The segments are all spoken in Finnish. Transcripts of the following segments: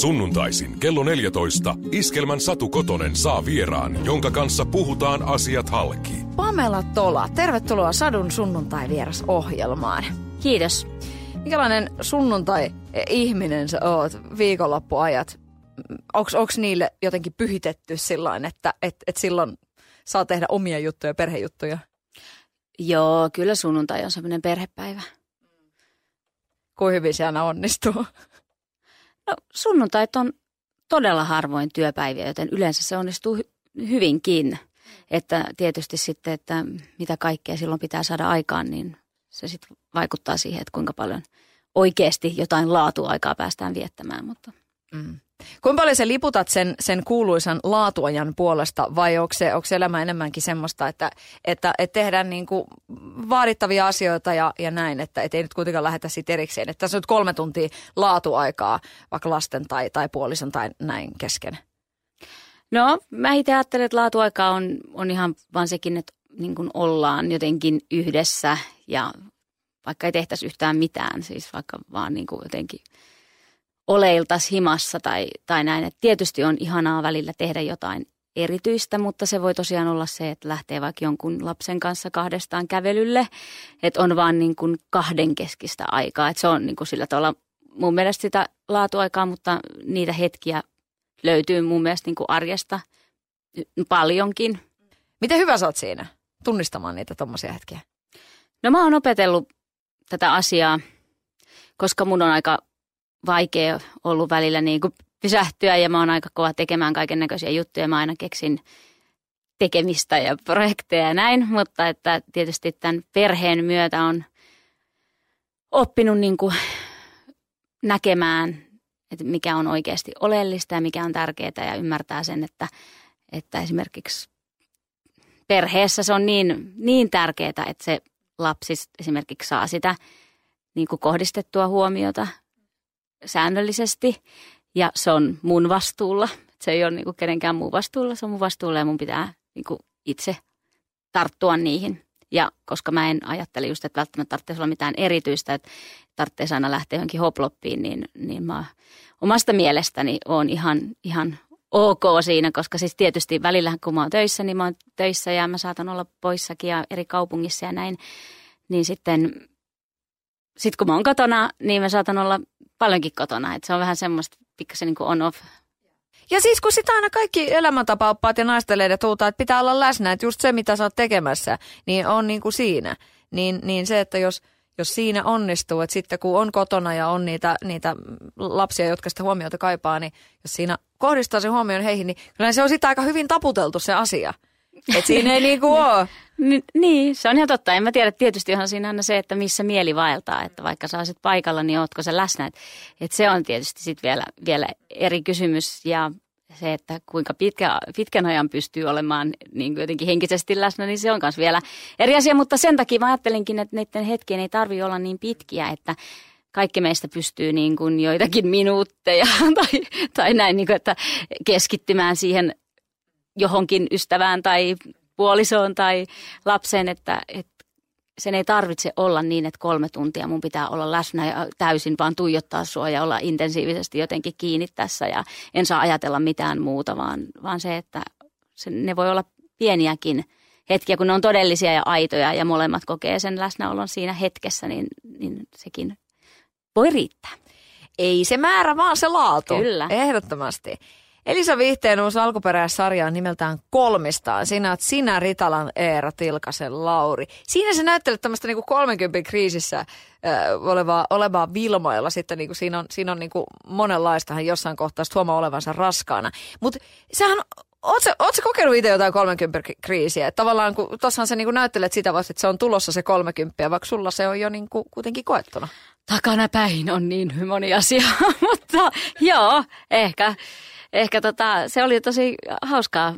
Sunnuntaisin kello 14 Iskelmän Satu Kotonen saa vieraan, jonka kanssa puhutaan asiat halki. Pamela Tola, tervetuloa Sadun sunnuntai-vieras ohjelmaan. Kiitos. Minkälainen sunnuntai-ihminen sä oot viikonloppuajat? Onko niille jotenkin pyhitetty sillä että et, et silloin saa tehdä omia juttuja, perhejuttuja? Joo, kyllä sunnuntai on semmoinen perhepäivä. Kuin hyvin se aina onnistuu? No sunnuntait on todella harvoin työpäiviä, joten yleensä se onnistuu hy- hyvinkin. Että tietysti sitten, että mitä kaikkea silloin pitää saada aikaan, niin se sitten vaikuttaa siihen, että kuinka paljon oikeasti jotain laatuaikaa päästään viettämään. Mutta. Mm. Kuinka paljon sä liputat sen, sen kuuluisan laatuajan puolesta vai onko se, onko se elämä enemmänkin semmoista, että, että, että tehdään niin kuin vaadittavia asioita ja, ja näin, että et ei nyt kuitenkaan lähetä siitä erikseen. Että tässä on nyt kolme tuntia laatuaikaa vaikka lasten tai, tai puolison tai näin kesken. No mä itse ajattelen, että laatuaika on, on ihan vaan sekin, että niin kuin ollaan jotenkin yhdessä ja vaikka ei tehtäisi yhtään mitään, siis vaikka vaan niin kuin jotenkin – oleiltas himassa tai, tai näin. Et tietysti on ihanaa välillä tehdä jotain erityistä, mutta se voi tosiaan olla se, että lähtee vaikka jonkun lapsen kanssa kahdestaan kävelylle, että on vaan niin kuin kahdenkeskistä aikaa. Että se on niin kuin sillä tavalla mun mielestä sitä laatuaikaa, mutta niitä hetkiä löytyy mun mielestä niin kuin arjesta paljonkin. Miten hyvä sä oot siinä tunnistamaan niitä tuommoisia hetkiä? No mä oon opetellut tätä asiaa, koska mun on aika vaikea ollut välillä niin kuin pysähtyä ja mä oon aika kova tekemään kaiken näköisiä juttuja. Mä aina keksin tekemistä ja projekteja ja näin, mutta että tietysti tämän perheen myötä on oppinut niin kuin näkemään, että mikä on oikeasti oleellista ja mikä on tärkeää ja ymmärtää sen, että, että esimerkiksi perheessä se on niin, niin tärkeää, että se lapsi esimerkiksi saa sitä niin kuin kohdistettua huomiota säännöllisesti ja se on mun vastuulla. Se ei ole niin kuin kenenkään muun vastuulla, se on mun vastuulla ja mun pitää niin kuin itse tarttua niihin. Ja koska mä en ajattele just, että välttämättä tarvitsisi olla mitään erityistä, että tarvitsisi aina lähteä johonkin hoploppiin, niin, niin mä omasta mielestäni on ihan, ihan ok siinä, koska siis tietysti välillä kun mä oon töissä, niin mä oon töissä ja mä saatan olla poissakin ja eri kaupungissa ja näin, niin sitten sit kun mä oon kotona, niin mä saatan olla paljonkin kotona. Että se on vähän semmoista pikkasen niin on-off. Ja siis kun sitä aina kaikki elämäntapaoppaat ja naisteleidet huutaa, että pitää olla läsnä, että just se mitä sä oot tekemässä, niin on niin kuin siinä. Niin, niin se, että jos, jos siinä onnistuu, että sitten kun on kotona ja on niitä, niitä lapsia, jotka sitä huomiota kaipaa, niin jos siinä kohdistaa sen huomioon heihin, niin kyllä se on sitten aika hyvin taputeltu se asia. Että siinä ei niinku ole. Ni, niin, se on ihan totta. En mä tiedä, tietysti onhan siinä aina se, että missä mieli vaeltaa, että vaikka sä olisit paikalla, niin ootko sä läsnä. Että et se on tietysti sitten vielä, vielä eri kysymys ja se, että kuinka pitkä, pitkän ajan pystyy olemaan niin jotenkin henkisesti läsnä, niin se on myös vielä eri asia. Mutta sen takia mä ajattelinkin, että näiden hetkien ei tarvi olla niin pitkiä, että kaikki meistä pystyy niin kuin joitakin minuutteja tai, tai näin, niin kuin, että keskittymään siihen johonkin ystävään tai puolisoon tai lapseen, että, että sen ei tarvitse olla niin, että kolme tuntia mun pitää olla läsnä ja täysin vaan tuijottaa sua ja olla intensiivisesti jotenkin kiinni tässä ja en saa ajatella mitään muuta, vaan, vaan se, että se, ne voi olla pieniäkin hetkiä, kun ne on todellisia ja aitoja ja molemmat kokee sen läsnäolon siinä hetkessä, niin, niin sekin voi riittää. Ei se määrä, vaan se laatu. Kyllä. Ehdottomasti. Elisa Vihteen uusi alkuperäissarja on nimeltään Kolmistaan. Siinä oot sinä, Ritalan Eera, Tilkasen, Lauri. Siinä sä näyttelet tämmöistä niinku 30 kriisissä äh, olevaa, olevaa Vilmoilla. Sitten niinku siinä on, siinä on niinku monenlaista hän jossain kohtaa huomaa olevansa raskaana. Mutta sähän Oletko, ootko kokenut itse jotain 30 kriisiä? Että tavallaan kun tuossahan sä niinku näyttelet sitä vasta, että se on tulossa se 30, vaikka sulla se on jo niinku kuitenkin koettuna. Takana päin on niin moni asia, mutta joo, ehkä ehkä tota, se oli tosi hauskaa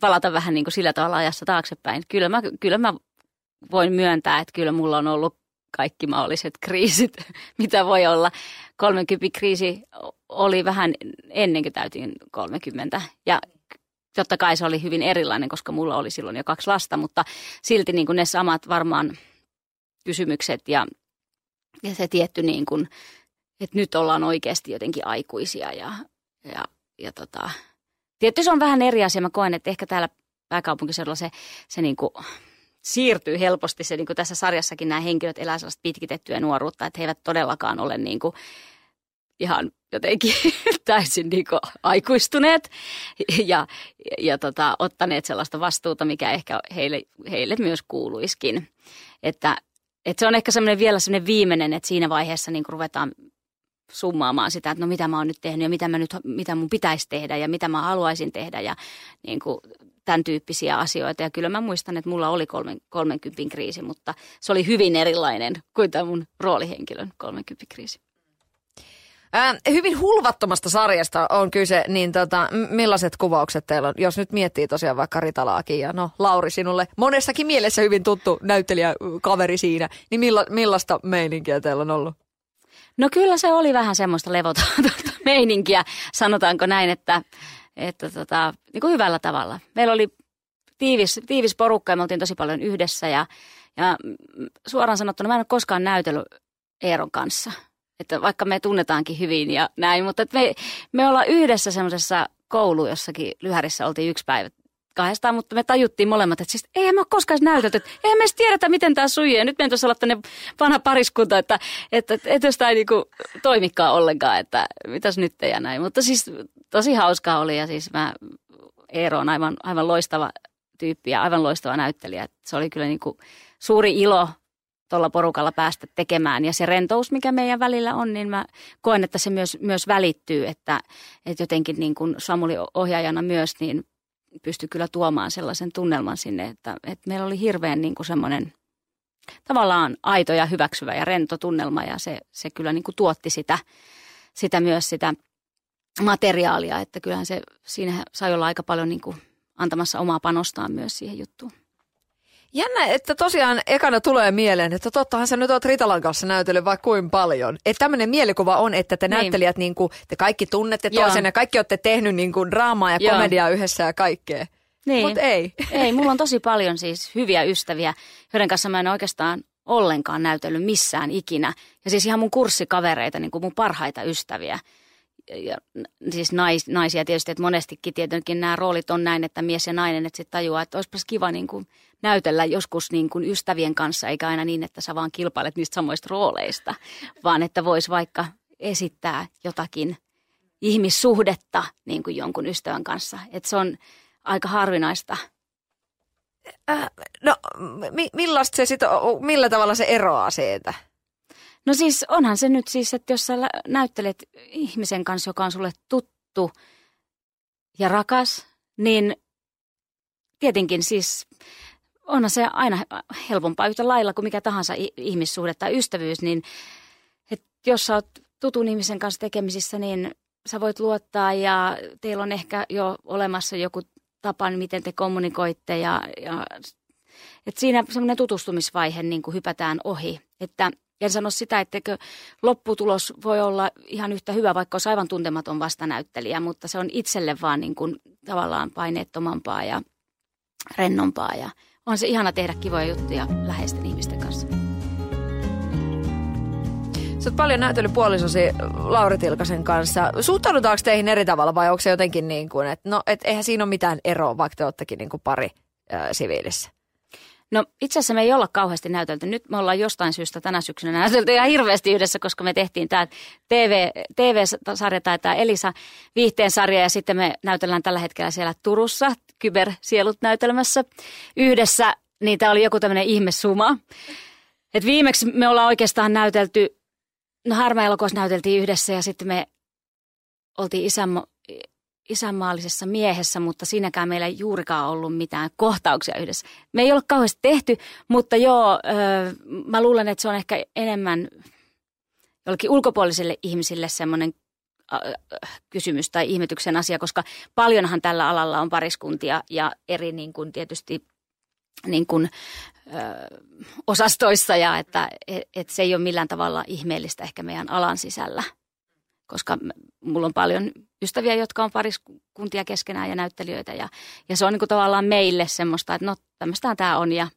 palata vähän niin kuin sillä tavalla ajassa taaksepäin. Kyllä mä, kyllä mä voin myöntää, että kyllä mulla on ollut kaikki mahdolliset kriisit, mitä voi olla. 30 kriisi oli vähän ennen kuin täytin 30 ja totta kai se oli hyvin erilainen, koska mulla oli silloin jo kaksi lasta, mutta silti niin kuin ne samat varmaan kysymykset ja, ja se tietty niin kuin, että nyt ollaan oikeasti jotenkin aikuisia ja, Ja, ja tota, tietysti se on vähän eri asia. Mä koen, että ehkä täällä pääkaupunkiseudulla se, se niin kuin siirtyy helposti. Se niin kuin tässä sarjassakin nämä henkilöt elää sellaista pitkitettyä nuoruutta, että he eivät todellakaan ole niin kuin ihan jotenkin täysin niin kuin aikuistuneet ja, ja tota, ottaneet sellaista vastuuta, mikä ehkä heille, heille myös kuuluiskin. Että, että se on ehkä semmoinen vielä semmoinen viimeinen, että siinä vaiheessa niin ruvetaan summaamaan sitä, että no mitä mä oon nyt tehnyt ja mitä, mä nyt, mitä mun pitäisi tehdä ja mitä mä haluaisin tehdä ja niin kuin tämän tyyppisiä asioita. Ja kyllä mä muistan, että mulla oli kolmen, 30 kriisi, mutta se oli hyvin erilainen kuin tämä mun roolihenkilön 30 kriisi. Hyvin hulvattomasta sarjasta on kyse, niin tota, millaiset kuvaukset teillä on? Jos nyt miettii tosiaan vaikka Ritalaakin ja no Lauri sinulle monessakin mielessä hyvin tuttu näyttelijä kaveri siinä, niin milla, millaista meininkiä teillä on ollut? No kyllä se oli vähän semmoista levotonta meininkiä, sanotaanko näin, että, että tota, niin kuin hyvällä tavalla. Meillä oli tiivis, tiivis porukka ja me oltiin tosi paljon yhdessä ja, ja suoraan sanottuna mä en ole koskaan näytellyt Eeron kanssa. Että vaikka me tunnetaankin hyvin ja näin, mutta me, me ollaan yhdessä semmoisessa koulu jossakin Lyhärissä oltiin yksi päivä kahdestaan, mutta me tajuttiin molemmat, että siis eihän me ole koskaan näytelty, että eihän me edes tiedetä, miten tämä sujuu. Nyt meidän olla tänne vanha pariskunta, että, että, että, että jos tämä ei niinku toimikaan ollenkaan, että mitäs nyt ja näin. Mutta siis tosi hauskaa oli ja siis mä, Eero on aivan, aivan loistava tyyppi ja aivan loistava näyttelijä. Se oli kyllä niinku suuri ilo tuolla porukalla päästä tekemään. Ja se rentous, mikä meidän välillä on, niin mä koen, että se myös, myös välittyy, että, että jotenkin niin kuin Samuli ohjaajana myös, niin pystyi kyllä tuomaan sellaisen tunnelman sinne, että, että meillä oli hirveän niin kuin semmoinen tavallaan aito ja hyväksyvä ja rento tunnelma ja se, se kyllä niin kuin tuotti sitä, sitä myös sitä materiaalia, että kyllähän se siinä sai olla aika paljon niin kuin antamassa omaa panostaan myös siihen juttuun. Jännä, että tosiaan ekana tulee mieleen, että tottahan sä nyt oot Ritalan kanssa näytellyt vaikka kuin paljon. Että tämmöinen mielikuva on, että te niin. näyttelijät, niin kuin, te kaikki tunnette toisen ja kaikki olette tehnyt niin kuin draamaa ja Joo. komediaa yhdessä ja kaikkea. Niin. Mutta ei. Ei, mulla on tosi paljon siis hyviä ystäviä, joiden kanssa mä en oikeastaan ollenkaan näytellyt missään ikinä. Ja siis ihan mun kurssikavereita, niin kuin mun parhaita ystäviä ja siis nais, naisia tietysti, että monestikin tietenkin nämä roolit on näin, että mies ja nainen, että sitten tajuaa, että olisipa kiva niin kuin näytellä joskus niin kuin ystävien kanssa, eikä aina niin, että sä vaan kilpailet niistä samoista rooleista, vaan että voisi vaikka esittää jotakin ihmissuhdetta niin kuin jonkun ystävän kanssa. Että se on aika harvinaista. Äh, no, mi- millaista se sit, millä tavalla se eroaa siitä? No siis onhan se nyt siis, että jos sä näyttelet ihmisen kanssa, joka on sulle tuttu ja rakas, niin tietenkin siis onhan se aina helpompaa yhtä lailla kuin mikä tahansa ihmissuhde tai ystävyys, niin että jos sä oot tutun ihmisen kanssa tekemisissä, niin sä voit luottaa ja teillä on ehkä jo olemassa joku tapa, miten te kommunikoitte ja, ja että siinä semmoinen tutustumisvaihe niin kuin hypätään ohi, että en sano sitä, etteikö lopputulos voi olla ihan yhtä hyvä, vaikka olisi aivan tuntematon vastanäyttelijä, mutta se on itselle vaan niin kuin tavallaan paineettomampaa ja rennompaa ja on se ihana tehdä kivoja juttuja läheisten ihmisten kanssa. Sä oot paljon näytellyt puolisosi Lauri Tilkasen kanssa. Suhtaudutaanko teihin eri tavalla vai onko se jotenkin niin kuin, että no, et eihän siinä ole mitään eroa, vaikka te oottekin niin kuin pari äh, siviilissä? No itse asiassa me ei olla kauheasti näytelty. Nyt me ollaan jostain syystä tänä syksynä näytelty ihan hirveästi yhdessä, koska me tehtiin tämä TV, TV-sarja tai tämä Elisa viihteen sarja ja sitten me näytellään tällä hetkellä siellä Turussa Kybersielut näytelmässä yhdessä. Niin tämä oli joku tämmöinen ihmesuma. Et viimeksi me ollaan oikeastaan näytelty, no harma näyteltiin yhdessä ja sitten me oltiin isänmo, isänmaallisessa miehessä, mutta siinäkään meillä ei juurikaan ollut mitään kohtauksia yhdessä. Me ei ole kauheasti tehty, mutta joo, öö, mä luulen, että se on ehkä enemmän jollekin ulkopuolisille ihmisille semmoinen kysymys tai ihmetyksen asia, koska paljonhan tällä alalla on pariskuntia ja eri niin kuin tietysti niin kuin, ö, osastoissa ja että et, et se ei ole millään tavalla ihmeellistä ehkä meidän alan sisällä koska mulla on paljon ystäviä, jotka on pariskuntia keskenään ja näyttelijöitä. Ja, ja se on niin kuin tavallaan meille semmoista, että no tämmöistä tämä on ja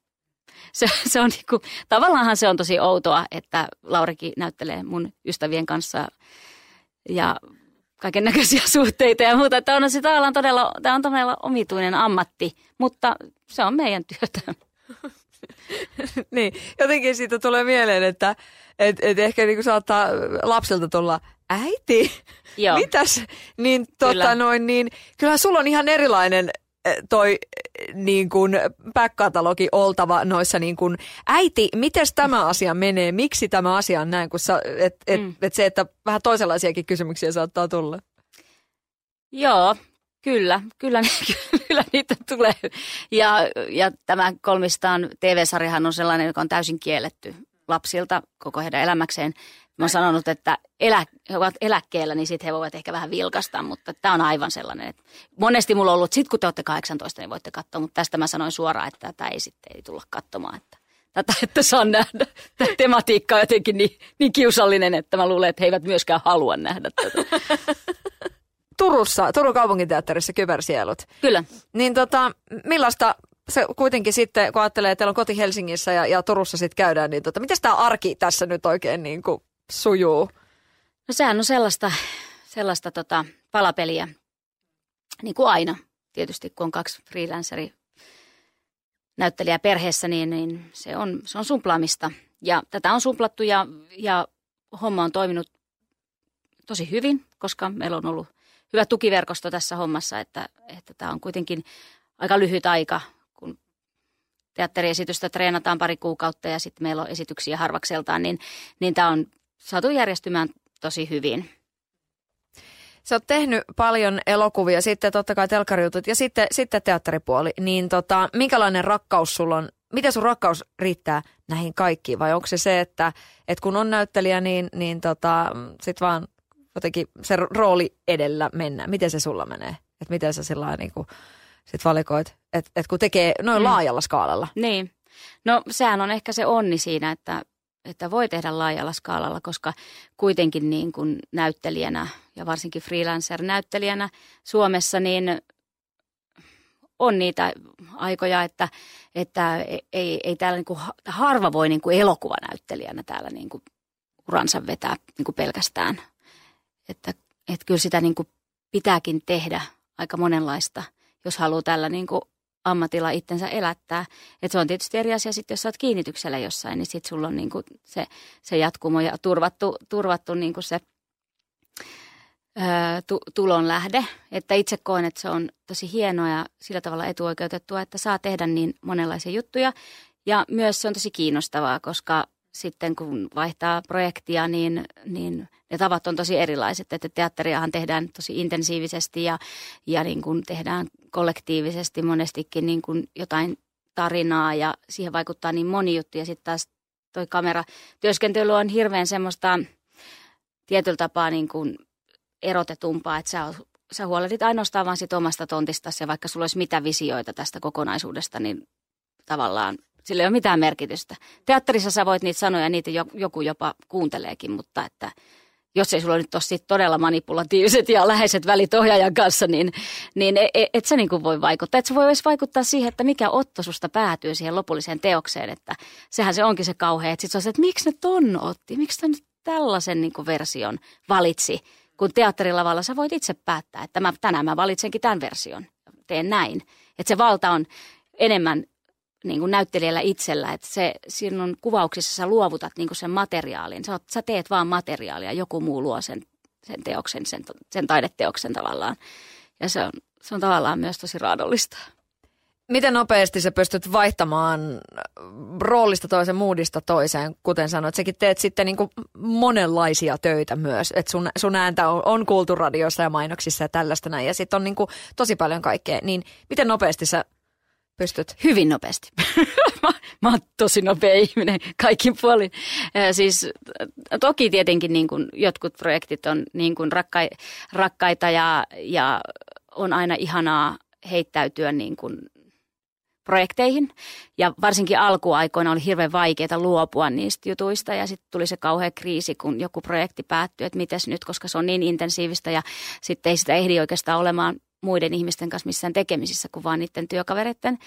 se, se on niin kuin, tavallaanhan se on tosi outoa, että Laurikin näyttelee mun ystävien kanssa ja kaiken näköisiä suhteita ja muuta. Että on, sitä on todella, tämä on todella omituinen ammatti, mutta se on meidän työtä. niin, jotenkin siitä tulee mieleen, että et, et ehkä niinku saattaa lapselta tulla äiti, Joo. mitäs? Niin, tota, noin, niin, kyllähän sulla on ihan erilainen toi niin kuin back-katalogi oltava noissa niin kuin, äiti, miten tämä asia menee, miksi tämä asia on näin, kun sä, et, et, mm. et se, että vähän toisenlaisiakin kysymyksiä saattaa tulla. Joo, kyllä, kyllä, kyllä niitä tulee. Ja, ja tämä kolmistaan TV-sarjahan on sellainen, joka on täysin kielletty lapsilta koko heidän elämäkseen. Mä oon sanonut, että elä, he ovat eläkkeellä, niin sitten he voivat ehkä vähän vilkasta, mutta tämä on aivan sellainen. Että monesti mulla on ollut, sit kun te olette 18, niin voitte katsoa, mutta tästä mä sanoin suoraan, että tätä ei sitten ei tulla katsomaan. Että tätä että saa nähdä. Tämä tematiikka on jotenkin niin, niin kiusallinen, että mä luulen, että he eivät myöskään halua nähdä tätä. Turussa, Turun kaupunginteatterissa Kybersielut. Kyllä. Niin tota, millaista se kuitenkin sitten, kun ajattelee, että teillä on koti Helsingissä ja, ja Turussa sitten käydään, niin tota, miten tämä arki tässä nyt oikein niin kuin sujuu? No sehän on sellaista, sellaista tota, palapeliä, niin kuin aina. Tietysti kun on kaksi freelanceri näyttelijää perheessä, niin, niin se, on, se on sumplaamista. Ja tätä on sumplattu ja, ja homma on toiminut tosi hyvin, koska meillä on ollut hyvä tukiverkosto tässä hommassa, että, että tämä on kuitenkin aika lyhyt aika, kun teatteriesitystä treenataan pari kuukautta ja sitten meillä on esityksiä harvakseltaan, niin, niin tämä on saatu järjestymään tosi hyvin. Sä oot tehnyt paljon elokuvia, sitten totta kai telkkarijutut ja sitten, sitten teatteripuoli. Niin tota, minkälainen rakkaus sulla on, miten sun rakkaus riittää näihin kaikkiin? Vai onko se se, että, että kun on näyttelijä, niin, niin tota, sit vaan jotenkin se rooli edellä mennä. Miten se sulla menee? Että miten sä sillä niin kuin sit valikoit, että et kun tekee noin mm. laajalla skaalalla. Niin. No sehän on ehkä se onni siinä, että, että voi tehdä laajalla skaalalla, koska kuitenkin niin kuin näyttelijänä ja varsinkin freelancer-näyttelijänä Suomessa, niin on niitä aikoja, että, että ei, ei täällä niin kuin, harva voi niin kuin elokuvanäyttelijänä täällä niin kuin uransa vetää niin kuin pelkästään – että, että kyllä sitä niin kuin pitääkin tehdä aika monenlaista, jos haluaa tällä niin kuin ammatilla itsensä elättää. Et se on tietysti eri asia sitten, jos sä oot kiinnityksellä jossain, niin sitten sulla on niin kuin se, se jatkumo ja turvattu, turvattu niin kuin se ää, tu, tulon lähde. Että itse koen, että se on tosi hienoa ja sillä tavalla etuoikeutettua, että saa tehdä niin monenlaisia juttuja. Ja myös se on tosi kiinnostavaa, koska sitten kun vaihtaa projektia, niin, niin ne tavat on tosi erilaiset. Että teatteriahan tehdään tosi intensiivisesti ja, ja niin kuin tehdään kollektiivisesti monestikin niin kuin jotain tarinaa ja siihen vaikuttaa niin moni juttu. Ja sitten taas toi kameratyöskentely on hirveän semmoista tietyllä tapaa niin kuin erotetumpaa, että sä, sä huolehdit ainoastaan vaan sit omasta tontistasi ja vaikka sulla olisi mitä visioita tästä kokonaisuudesta, niin tavallaan sillä ei ole mitään merkitystä. Teatterissa sä voit niitä sanoja, niitä joku jopa kuunteleekin, mutta että jos ei sulla nyt ole todella manipulatiiviset ja läheiset välit ohjaajan kanssa, niin, niin et, e, et sä niin voi vaikuttaa. Et se voi myös vaikuttaa siihen, että mikä otto susta päätyy siihen lopulliseen teokseen. Että sehän se onkin se kauhea, että sit se on se, että miksi ne ton otti, miksi ne tällaisen niin version valitsi. Kun teatterilavalla sä voit itse päättää, että mä, tänään mä valitsenkin tämän version, teen näin. Että se valta on enemmän niin kuin näyttelijällä itsellä, että se sinun kuvauksissa sä luovutat niin kuin sen materiaalin. Sä, sä teet vaan materiaalia, joku muu luo sen, sen teoksen, sen, sen taideteoksen tavallaan. Ja se on, se on tavallaan myös tosi raadollista. Miten nopeasti sä pystyt vaihtamaan roolista toiseen, muudista toiseen, kuten sanoit, säkin teet sitten niin kuin monenlaisia töitä myös, että sun, sun ääntä on, on kuultu radiossa ja mainoksissa ja tällaista näin, ja sitten on niin kuin tosi paljon kaikkea, niin miten nopeasti sä pystyt? Hyvin nopeasti. mä, mä oon tosi nopea ihminen kaikin puolin. Siis toki tietenkin niin kuin jotkut projektit on niin kuin rakkai, rakkaita ja, ja on aina ihanaa heittäytyä niin kuin projekteihin. Ja varsinkin alkuaikoina oli hirveän vaikeaa luopua niistä jutuista ja sitten tuli se kauhea kriisi, kun joku projekti päättyi, että mites nyt, koska se on niin intensiivistä ja sitten ei sitä ehdi oikeastaan olemaan muiden ihmisten kanssa missään tekemisissä kuin vaan niiden työkavereiden.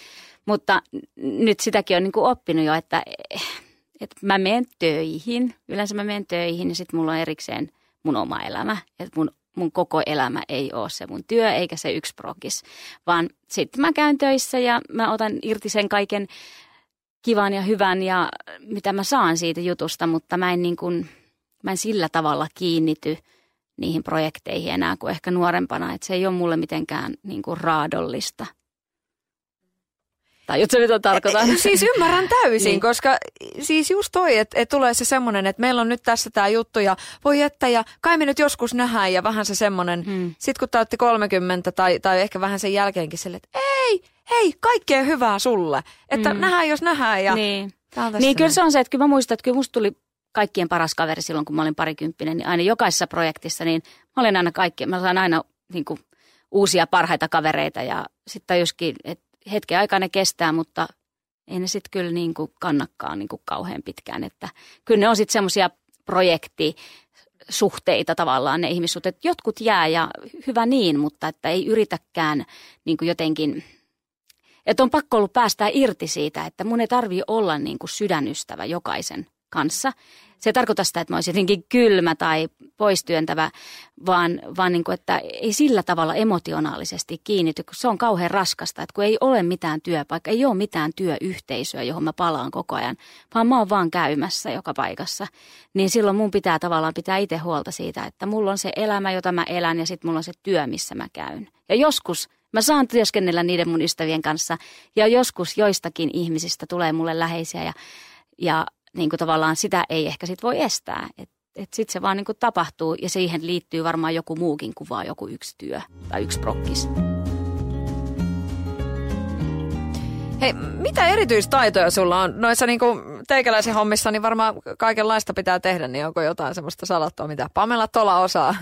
Mutta nyt sitäkin on niin kuin oppinut jo, että, että mä menen töihin. Yleensä mä menen töihin ja sitten mulla on erikseen mun oma elämä. Että mun, mun koko elämä ei ole se mun työ eikä se yksi prokis, vaan sitten mä käyn töissä ja mä otan irti sen kaiken kivan ja hyvän ja mitä mä saan siitä jutusta, mutta mä en, niin kuin, mä en sillä tavalla kiinnity niihin projekteihin enää kuin ehkä nuorempana, että se ei ole mulle mitenkään niin kuin raadollista – Tajutko mitä tarkoitan? Siis ymmärrän täysin, niin. koska siis just toi, että et tulee se semmoinen, että meillä on nyt tässä tämä juttu ja voi että ja kai me nyt joskus nähdään ja vähän se semmoinen, hmm. sit kun täytti 30 tai, tai ehkä vähän sen jälkeenkin sille, että ei, hei, kaikkea hyvää sulle, että hmm. nähdään jos nähdään ja niin. Niin kyllä se on se, että kyllä mä muistan, että kyllä musta tuli kaikkien paras kaveri silloin, kun mä olin parikymppinen, niin aina jokaisessa projektissa, niin mä olin aina kaikki, mä sain aina niin kuin, uusia parhaita kavereita ja sitten joskin, että hetken aikaa ne kestää, mutta ei ne sitten kyllä niin kuin kannakkaan niin kuin kauhean pitkään. Että kyllä ne on sitten semmoisia projektisuhteita tavallaan ne ihmissuhteet. Jotkut jää ja hyvä niin, mutta että ei yritäkään niin kuin jotenkin, että on pakko ollut päästää irti siitä, että mun ei tarvii olla niin kuin sydänystävä jokaisen kanssa se ei tarkoita sitä, että mä olisin jotenkin kylmä tai poistyöntävä, vaan, vaan niin kuin, että ei sillä tavalla emotionaalisesti kiinnity, kun se on kauhean raskasta, että kun ei ole mitään työpaikkaa, ei ole mitään työyhteisöä, johon mä palaan koko ajan, vaan mä oon vaan käymässä joka paikassa, niin silloin mun pitää tavallaan pitää itse huolta siitä, että mulla on se elämä, jota mä elän ja sitten mulla on se työ, missä mä käyn. Ja joskus Mä saan työskennellä niiden mun ystävien kanssa ja joskus joistakin ihmisistä tulee mulle läheisiä ja, ja niin kuin tavallaan sitä ei ehkä sit voi estää. Että et sitten se vaan niin kuin tapahtuu ja siihen liittyy varmaan joku muukin kuin vaan joku yksi työ tai yksi prokkis. Hei, mitä erityistaitoja sulla on? Noissa niin kuin teikäläisen hommissa niin varmaan kaikenlaista pitää tehdä, niin onko jotain semmoista salattua, mitä Pamela Tola osaa?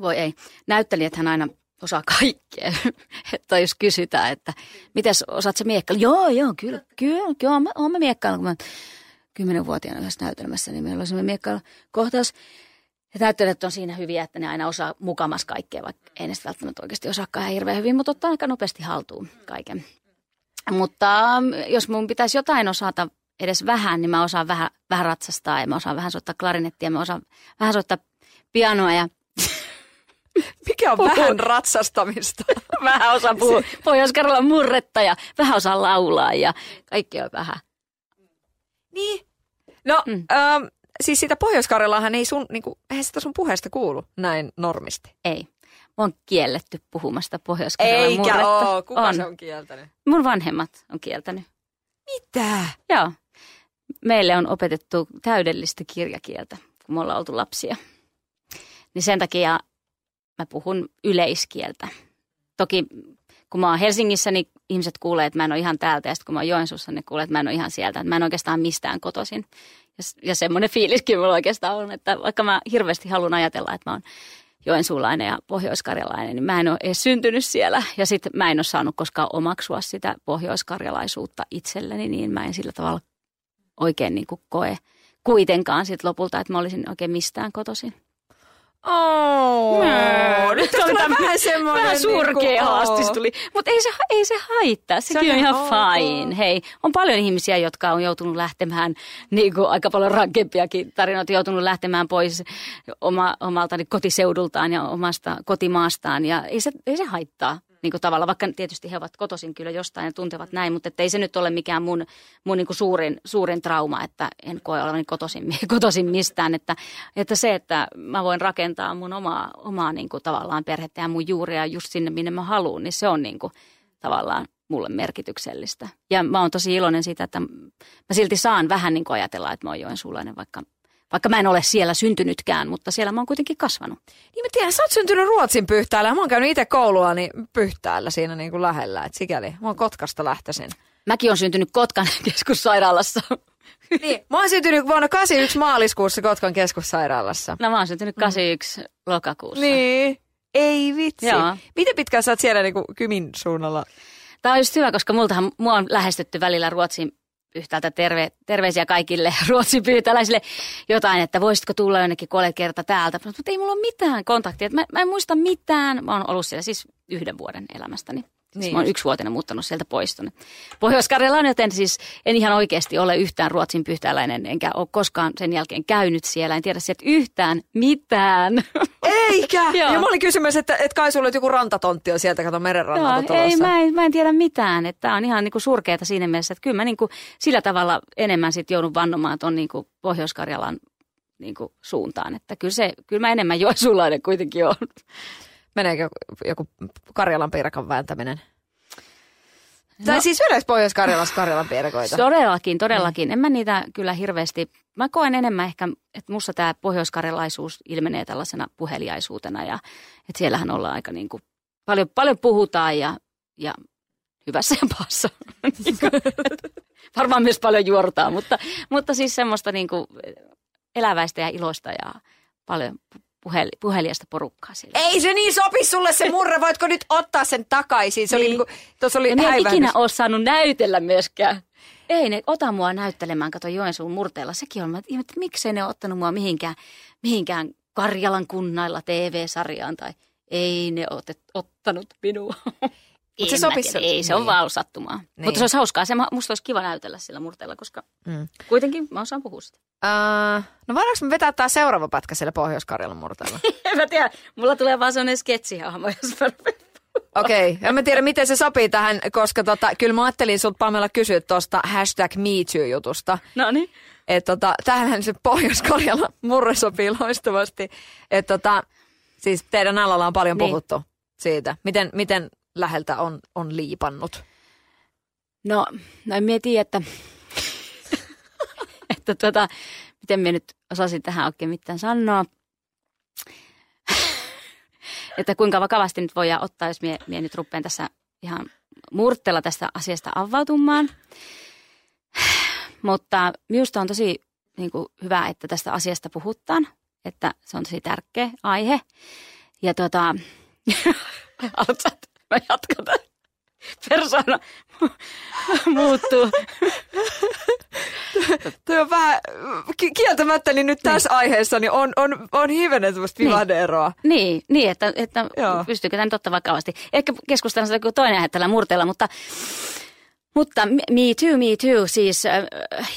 Voi ei. Näyttelijäthän aina osaa kaikkea. että jos kysytään, että mitäs osaat se miekkailla? Joo, joo, kyllä, kyllä, kyllä olen, olen miekkailla. Kun mä kymmenenvuotiaana yhdessä näytelmässä, niin meillä oli semmoinen kohtaus. Ja näyttelijät on siinä hyviä, että ne aina osaa mukamas kaikkea, vaikka ei ne välttämättä oikeasti osaakaan hirveän hyvin, mutta ottaa aika nopeasti haltuun kaiken. Mutta ähm, jos mun pitäisi jotain osata edes vähän, niin mä osaan vähän, vähän ratsastaa ja mä osaan vähän soittaa klarinettia, mä osaan vähän soittaa pianoa ja mikä on Puhun. vähän ratsastamista? vähän osaa puhua pohjois murretta ja vähän osaa laulaa ja kaikki on vähän. Niin. No, mm. ähm, siis sitä pohjois ei sun, niinku, eihän sitä sun puheesta kuulu näin normisti. Ei. Mä oon kielletty puhumasta pohjois Eikä murretta. oo. Kuka on. se on kieltänyt? Mun vanhemmat on kieltänyt. Mitä? Joo. Meille on opetettu täydellistä kirjakieltä, kun me ollaan oltu lapsia. Niin sen takia mä puhun yleiskieltä. Toki kun mä oon Helsingissä, niin ihmiset kuulee, että mä en ole ihan täältä. Ja sitten kun mä oon Joensuussa, niin kuulee, että mä en ole ihan sieltä. Että mä en oikeastaan mistään kotoisin. Ja, ja semmoinen fiiliskin mulla oikeastaan on, että vaikka mä hirveästi haluan ajatella, että mä oon joensuulainen ja pohjoiskarjalainen, niin mä en ole edes syntynyt siellä. Ja sitten mä en ole saanut koskaan omaksua sitä pohjoiskarjalaisuutta itselleni, niin mä en sillä tavalla oikein niin kuin koe kuitenkaan sitten lopulta, että mä olisin oikein mistään kotoisin. Oh, nyt on vähän semmoinen... Vähän surkea niin haastis tuli. Mutta ei se, ei se haittaa, sekin se on ihan fine. Oh. Hei, on paljon ihmisiä, jotka on joutunut lähtemään, niin kuin aika paljon rankempiakin tarinoita, joutunut lähtemään pois oma, omalta kotiseudultaan ja omasta kotimaastaan. Ja ei se, ei se haittaa niin kuin tavallaan, vaikka tietysti he ovat kotoisin kyllä jostain ja tuntevat näin, mutta ei se nyt ole mikään mun, mun niin kuin suurin, suurin trauma, että en koe olevani kotoisin, kotoisin mistään. Että, että se, että mä voin rakentaa mun omaa, omaa niin kuin tavallaan perhettä ja mun juuria just sinne, minne mä haluan, niin se on niin kuin tavallaan mulle merkityksellistä. Ja mä oon tosi iloinen siitä, että mä silti saan vähän niin kuin ajatella, että mä oon Joensuulainen, vaikka vaikka mä en ole siellä syntynytkään, mutta siellä mä oon kuitenkin kasvanut. Niin mä tiedän, sä oot syntynyt Ruotsin Pyhtäällä mä oon käynyt itse koulua niin Pyhtäällä siinä niin kuin lähellä, että sikäli mä oon Kotkasta lähtöisin. Mäkin on syntynyt Kotkan keskussairaalassa. Niin, mä oon syntynyt vuonna 81 maaliskuussa Kotkan keskussairaalassa. No mä oon syntynyt 81 mm. lokakuussa. Niin, ei vitsi. Joo. Miten pitkään sä oot siellä niin kuin Kymin suunnalla? Tämä on just hyvä, koska multahan mua on lähestytty välillä Ruotsin yhtäältä terve, terveisiä kaikille Ruotsin pyytäläisille jotain, että voisitko tulla jonnekin kolme kerta täältä. Mutta ei mulla ole mitään kontaktia. Mä, mä en muista mitään. Mä oon ollut siellä siis yhden vuoden elämästäni. Niin mä oon yksivuotinen muuttanut sieltä pois tuonne Pohjois-Karjalaan, joten siis en ihan oikeasti ole yhtään Ruotsin pyhtääläinen, enkä ole koskaan sen jälkeen käynyt siellä. En tiedä sieltä yhtään mitään. Eikä! ja mä olin kysymys, että, että kai sulla joku rantatontti on sieltä, kato merenrannalta Joo, ei, mä en, mä en tiedä mitään. Että tämä on ihan niin kuin surkeata siinä mielessä, että kyllä mä niin kuin sillä tavalla enemmän sitten joudun vannomaan tuon niin kuin Pohjois-Karjalan niin kuin suuntaan. Että kyllä, se, kyllä mä enemmän joensulainen kuitenkin on. Meneekö joku Karjalan piirakan vääntäminen? No, tai siis yleensä Pohjois-Karjalassa Karjalan piirakoita. Todellakin, todellakin. Mm. En mä niitä kyllä hirveästi, mä koen enemmän ehkä, että musta tämä pohjoiskarjalaisuus ilmenee tällaisena puheliaisuutena ja että siellähän ollaan aika niin kuin, paljon, paljon puhutaan ja, ja hyvässä ja pahassa. Varmaan myös paljon juortaa, mutta, mutta siis semmoista niin kuin eläväistä ja iloista ja paljon puhelijasta porukkaa siellä. Ei se niin sopi sulle se murre, voitko nyt ottaa sen takaisin? Se niin. oli niin kuin, oli en ikinä ole saanut näytellä myöskään. Ei ne ota mua näyttelemään, kato Joensuun murteella. Sekin on, että miksei ne ole ottanut mua mihinkään, mihinkään Karjalan kunnailla TV-sarjaan tai ei ne ole ottanut minua. Mutta se sopisi. Ei, se on niin. vaan sattumaa. Niin. Mutta se olisi hauskaa. Se, musta olisi kiva näytellä sillä murteella, koska mm. kuitenkin mä osaan puhua sitä. Uh, no voidaanko me vetää tämä seuraava pätkä siellä Pohjois-Karjalan murteella? en mä tiedä. Mulla tulee vaan sellainen sketsihahmo, jos mä Okei, okay. en mä tiedä miten se sopii tähän, koska tota, kyllä mä ajattelin sut Pamela kysyä tuosta hashtag MeToo-jutusta. No niin. Että tota, tähän se Pohjois-Karjalan murre sopii loistavasti. Että tota, siis teidän alalla on paljon niin. puhuttu siitä, miten, miten läheltä on, on liipannut? No, no en mieti, että, että tuota, miten minä nyt osasin tähän oikein mitään sanoa. että kuinka vakavasti nyt voidaan ottaa, jos minä, minä nyt rupean tässä ihan murtella tästä asiasta avautumaan. Mutta minusta on tosi niin kuin, hyvä, että tästä asiasta puhutaan, että se on tosi tärkeä aihe. Ja tuota, haluatko Mä jatkan Persona muuttuu. Tuo on vähän kieltämättä, niin nyt tässä niin. aiheessa niin on, on, on hivenen semmoista vivahdeeroa. Niin, niin, niin että, että pystyykö tämän totta vakavasti. Ehkä keskustellaan sitä kuin toinen aihe tällä murteella, mutta mutta me too, me too. Siis äh,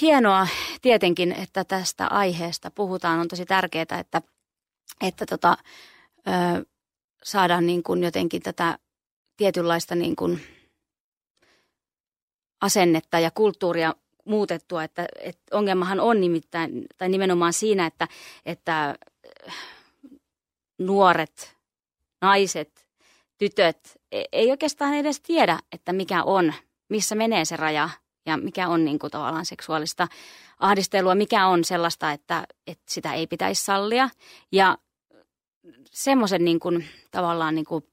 hienoa tietenkin, että tästä aiheesta puhutaan. On tosi tärkeää, että, että tota, äh, saadaan niin kuin jotenkin tätä tietynlaista niin kuin asennetta ja kulttuuria muutettua, että, että ongelmahan on nimittäin, tai nimenomaan siinä, että, että nuoret, naiset, tytöt e, ei oikeastaan edes tiedä, että mikä on, missä menee se raja ja mikä on niin kuin tavallaan seksuaalista ahdistelua, mikä on sellaista, että, että sitä ei pitäisi sallia. Ja semmoisen niin kuin, tavallaan niin kuin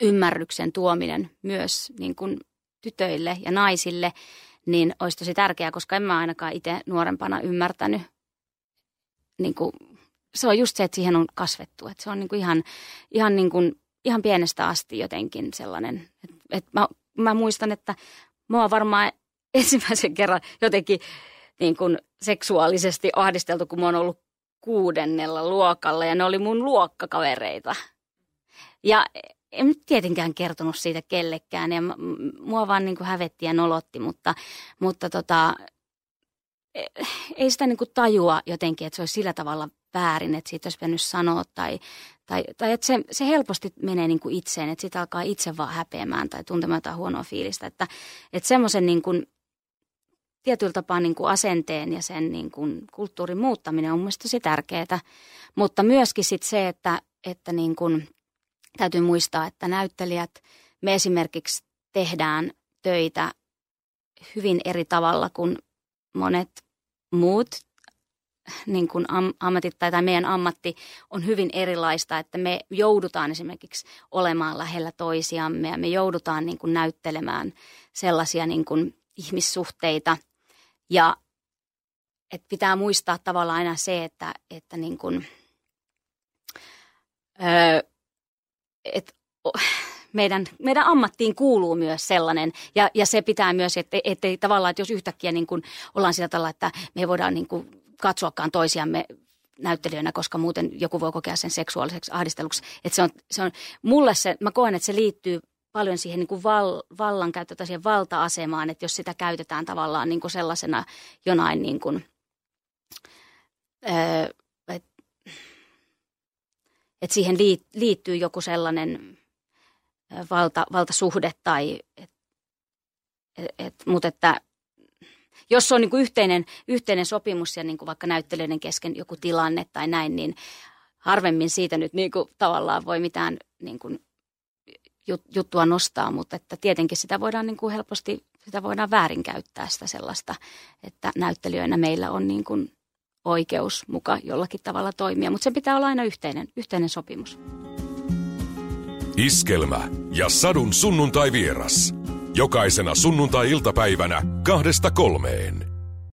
ymmärryksen tuominen myös niin kuin tytöille ja naisille, niin olisi tosi tärkeää, koska en mä ainakaan itse nuorempana ymmärtänyt. Niin kuin, se on just se, että siihen on kasvettu. Että se on niin kuin ihan, ihan, niin kuin, ihan pienestä asti jotenkin sellainen. Että, että mä, mä muistan, että oon varmaan ensimmäisen kerran jotenkin niin kuin seksuaalisesti ahdisteltu, kun mä oon ollut kuudennella luokalla ja ne oli mun luokkakavereita. Ja en tietenkään kertonut siitä kellekään ja mua vaan niin kuin hävetti ja nolotti, mutta, mutta tota, e, ei sitä niin kuin tajua jotenkin, että se olisi sillä tavalla väärin, että siitä olisi pitänyt sanoa tai, tai, tai että se, se helposti menee niin kuin itseen, että sitä alkaa itse vaan häpeämään tai tuntemaan jotain huonoa fiilistä, että, että semmoisen niin kuin, tietyllä tapaa niin kuin asenteen ja sen niin kuin kulttuurin muuttaminen on mielestäni tosi tärkeää, mutta myöskin sit se, että, että niin kuin – täytyy muistaa, että näyttelijät, me esimerkiksi tehdään töitä hyvin eri tavalla kuin monet muut niin kuin am, ammatit tai, tai meidän ammatti on hyvin erilaista, että me joudutaan esimerkiksi olemaan lähellä toisiamme ja me joudutaan niin kuin näyttelemään sellaisia niin kuin ihmissuhteita. Ja että pitää muistaa tavallaan aina se, että, että niin kuin, öö, että meidän, meidän ammattiin kuuluu myös sellainen. Ja, ja se pitää myös, että ei tavallaan, että jos yhtäkkiä niin kuin ollaan sillä tavalla, että me voidaan niin kuin katsoakaan toisiamme näyttelijöinä, koska muuten joku voi kokea sen seksuaaliseksi ahdisteluksi. Että se on, se on, mulle se, mä koen, että se liittyy paljon siihen niin kuin val, vallankäyttö siihen valta-asemaan, että jos sitä käytetään tavallaan niin kuin sellaisena jonain niin kuin, öö, että et siihen liittyy joku sellainen valta, valtasuhde tai et, et, mutta että jos on niin kuin yhteinen, yhteinen sopimus ja niin kuin vaikka näyttelijöiden kesken joku tilanne tai näin, niin harvemmin siitä nyt niin kuin tavallaan voi mitään niin kuin juttua nostaa, mutta että tietenkin sitä voidaan niin kuin helposti, sitä voidaan väärinkäyttää sitä sellaista, että näyttelijöinä meillä on niin kuin oikeus muka jollakin tavalla toimia, mutta se pitää olla aina yhteinen, yhteinen sopimus. Iskelmä ja sadun sunnuntai vieras. Jokaisena sunnuntai-iltapäivänä kahdesta kolmeen.